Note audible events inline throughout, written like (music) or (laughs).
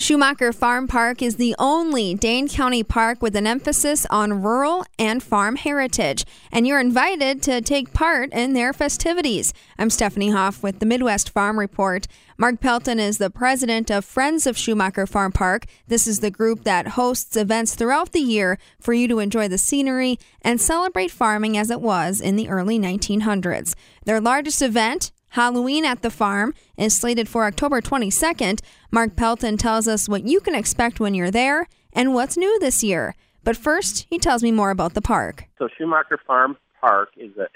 Schumacher Farm Park is the only Dane County park with an emphasis on rural and farm heritage, and you're invited to take part in their festivities. I'm Stephanie Hoff with the Midwest Farm Report. Mark Pelton is the president of Friends of Schumacher Farm Park. This is the group that hosts events throughout the year for you to enjoy the scenery and celebrate farming as it was in the early 1900s. Their largest event, Halloween at the Farm is slated for October 22nd. Mark Pelton tells us what you can expect when you're there and what's new this year. But first, he tells me more about the park. So, Schumacher Farm Park is a,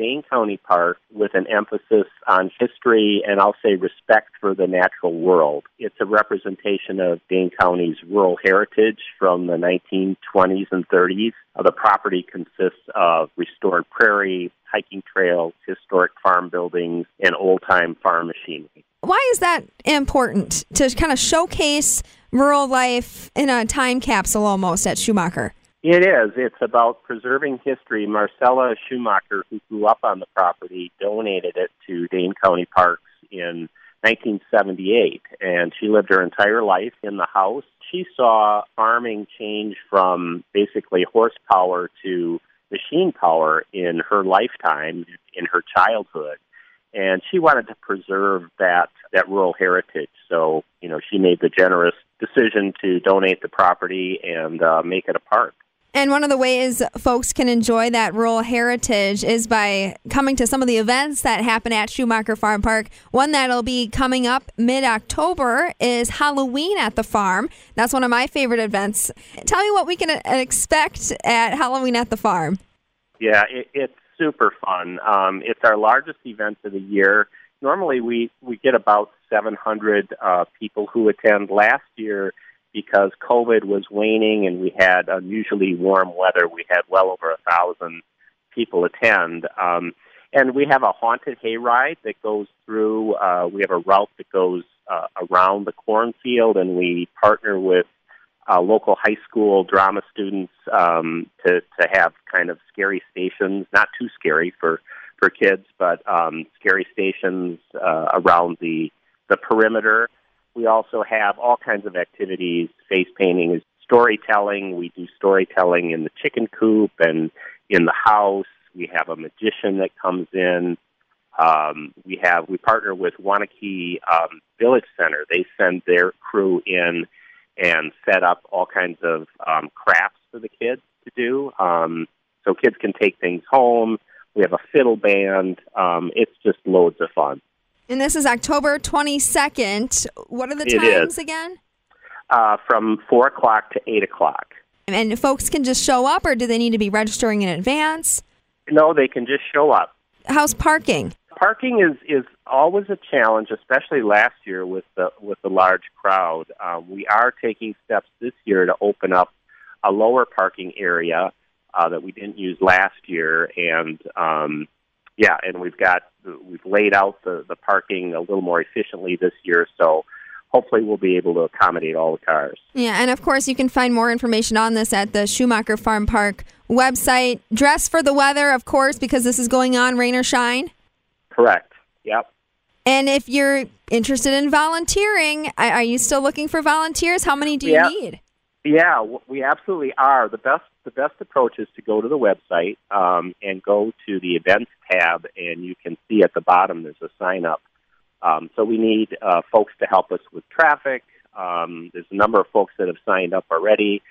Dane County Park with an emphasis on history and I'll say respect for the natural world. It's a representation of Dane County's rural heritage from the 1920s and 30s. Uh, the property consists of restored prairie, hiking trails, historic farm buildings, and old time farm machinery. Why is that important to kind of showcase rural life in a time capsule almost at Schumacher? It is. It's about preserving history. Marcella Schumacher, who grew up on the property, donated it to Dane County Parks in 1978, and she lived her entire life in the house. She saw farming change from basically horsepower to machine power in her lifetime, in her childhood, and she wanted to preserve that that rural heritage. So, you know, she made the generous decision to donate the property and uh, make it a park. And one of the ways folks can enjoy that rural heritage is by coming to some of the events that happen at Schumacher Farm Park. One that'll be coming up mid October is Halloween at the farm. That's one of my favorite events. Tell me what we can expect at Halloween at the farm. Yeah, it, it's super fun. Um, it's our largest event of the year. Normally, we, we get about 700 uh, people who attend. Last year, because COVID was waning and we had unusually warm weather, we had well over a thousand people attend. Um, and we have a haunted hayride that goes through. Uh, we have a route that goes uh, around the cornfield, and we partner with uh, local high school drama students um, to to have kind of scary stations, not too scary for for kids, but um, scary stations uh, around the the perimeter. We also have all kinds of activities. Face painting is storytelling. We do storytelling in the chicken coop and in the house. We have a magician that comes in. Um, we have we partner with Waunakee um, Village Center. They send their crew in and set up all kinds of um, crafts for the kids to do. Um, so kids can take things home. We have a fiddle band. Um, it's just loads of fun. And this is October 22nd. What are the times again? Uh, from 4 o'clock to 8 o'clock. And folks can just show up, or do they need to be registering in advance? No, they can just show up. How's parking? Parking is, is always a challenge, especially last year with the with the large crowd. Um, we are taking steps this year to open up a lower parking area uh, that we didn't use last year, and um, yeah, and we've got we've laid out the the parking a little more efficiently this year, so hopefully we'll be able to accommodate all the cars. Yeah, and of course you can find more information on this at the Schumacher Farm Park website. Dress for the weather, of course, because this is going on rain or shine. Correct. Yep. And if you're interested in volunteering, are you still looking for volunteers? How many do you yeah. need? Yeah, we absolutely are. The best the best approach is to go to the website um, and go to the events tab, and you can see at the bottom there's a sign up. Um, so we need uh, folks to help us with traffic. Um, there's a number of folks that have signed up already.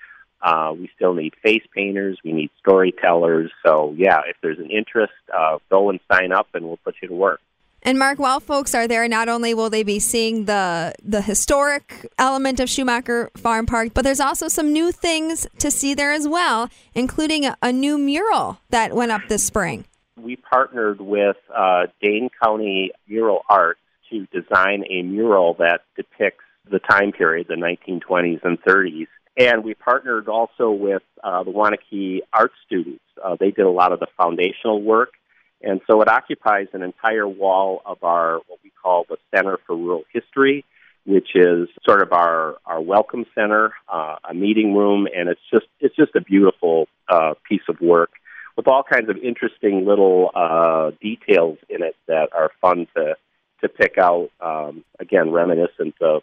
Uh, we still need face painters. We need storytellers. So yeah, if there's an interest, uh, go and sign up, and we'll put you to work. And Mark, while folks are there, not only will they be seeing the the historic element of Schumacher Farm Park, but there's also some new things to see there as well, including a, a new mural that went up this spring. We partnered with uh, Dane County Mural Arts to design a mural that depicts the time period, the 1920s and 30s. And we partnered also with uh, the Waunakee art students. Uh, they did a lot of the foundational work and so it occupies an entire wall of our, what we call the Center for Rural History. which is sort of our, our welcome center, uh, a meeting room, and it's just it's just a beautiful uh, piece of work with all kinds of interesting little uh, details in it that are fun to to pick out. Um, again, reminiscent of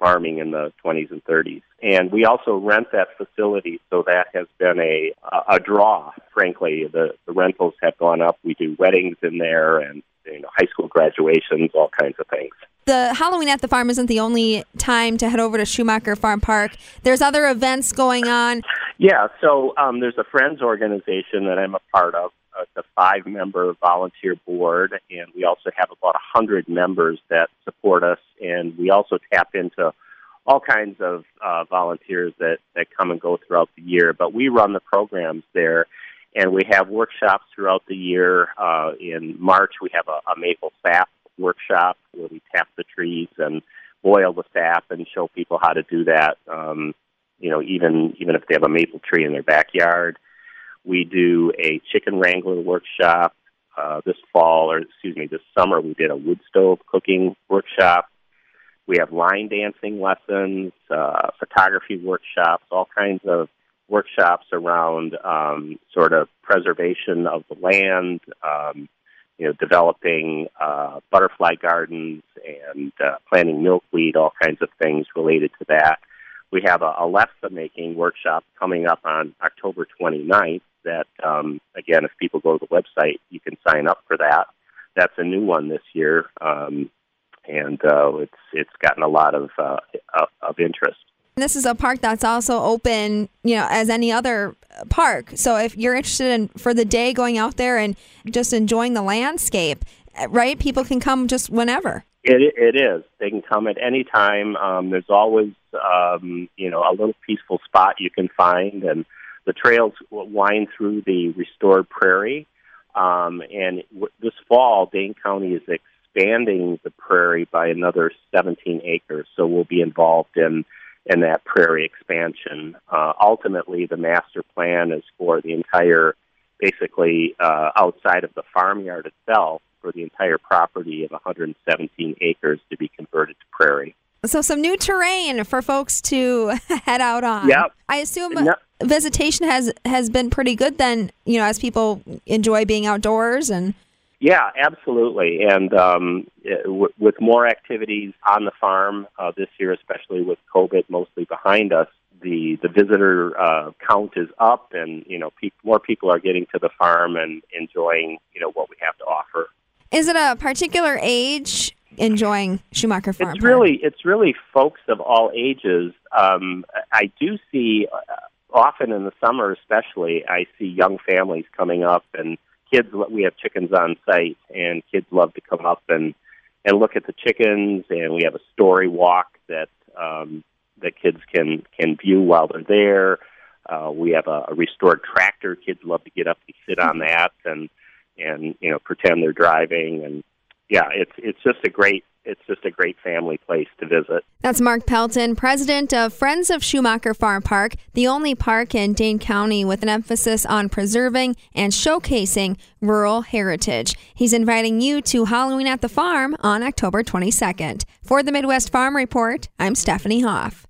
farming in the 20s and 30s. And we also rent that facility, so that has been a a draw. Frankly, the the rentals have gone up. We do weddings in there, and you know, high school graduations, all kinds of things. The Halloween at the farm isn't the only time to head over to Schumacher Farm Park. There's other events going on. Yeah, so um, there's a friends organization that I'm a part of. A five member volunteer board, and we also have about 100 members that support us. And we also tap into all kinds of uh, volunteers that, that come and go throughout the year. But we run the programs there, and we have workshops throughout the year. Uh, in March, we have a, a maple sap workshop where we tap the trees and boil the sap and show people how to do that. Um, you know, even even if they have a maple tree in their backyard. We do a chicken wrangler workshop uh, this fall, or excuse me, this summer. We did a wood stove cooking workshop. We have line dancing lessons, uh, photography workshops, all kinds of workshops around um, sort of preservation of the land, um, you know, developing uh, butterfly gardens and uh, planting milkweed, all kinds of things related to that. We have a, a lefse making workshop coming up on October 29th that, um, again, if people go to the website, you can sign up for that. That's a new one this year, um, and uh, it's it's gotten a lot of uh, of interest. This is a park that's also open, you know, as any other park. So if you're interested in for the day going out there and just enjoying the landscape, right? People can come just whenever. It it is. They can come at any time. Um, there's always um, you know a little peaceful spot you can find, and the trails wind through the restored prairie. Um, and w- this fall, Dane County is expanding the prairie by another 17 acres, so we'll be involved in in that prairie expansion. Uh, ultimately, the master plan is for the entire, basically uh, outside of the farmyard itself, for the entire property of 117 acres to be converted to prairie. So, some new terrain for folks to (laughs) head out on. Yep. I assume. Visitation has has been pretty good. Then, you know, as people enjoy being outdoors and. Yeah, absolutely. And um, w- with more activities on the farm uh, this year, especially with COVID mostly behind us, the the visitor uh, count is up, and you know, pe- more people are getting to the farm and enjoying you know what we have to offer. Is it a particular age enjoying Schumacher Farm? It's really it's really folks of all ages. Um, I do see uh, often in the summer, especially, I see young families coming up and kids. We have chickens on site, and kids love to come up and and look at the chickens. And we have a story walk that um, that kids can can view while they're there. Uh, we have a, a restored tractor. Kids love to get up and sit on that and and you know pretend they're driving and yeah, it's it's just a great it's just a great family place to visit. That's Mark Pelton, president of Friends of Schumacher Farm Park, the only park in Dane County with an emphasis on preserving and showcasing rural heritage. He's inviting you to Halloween at the farm on October 22nd. For the Midwest Farm Report, I'm Stephanie Hoff.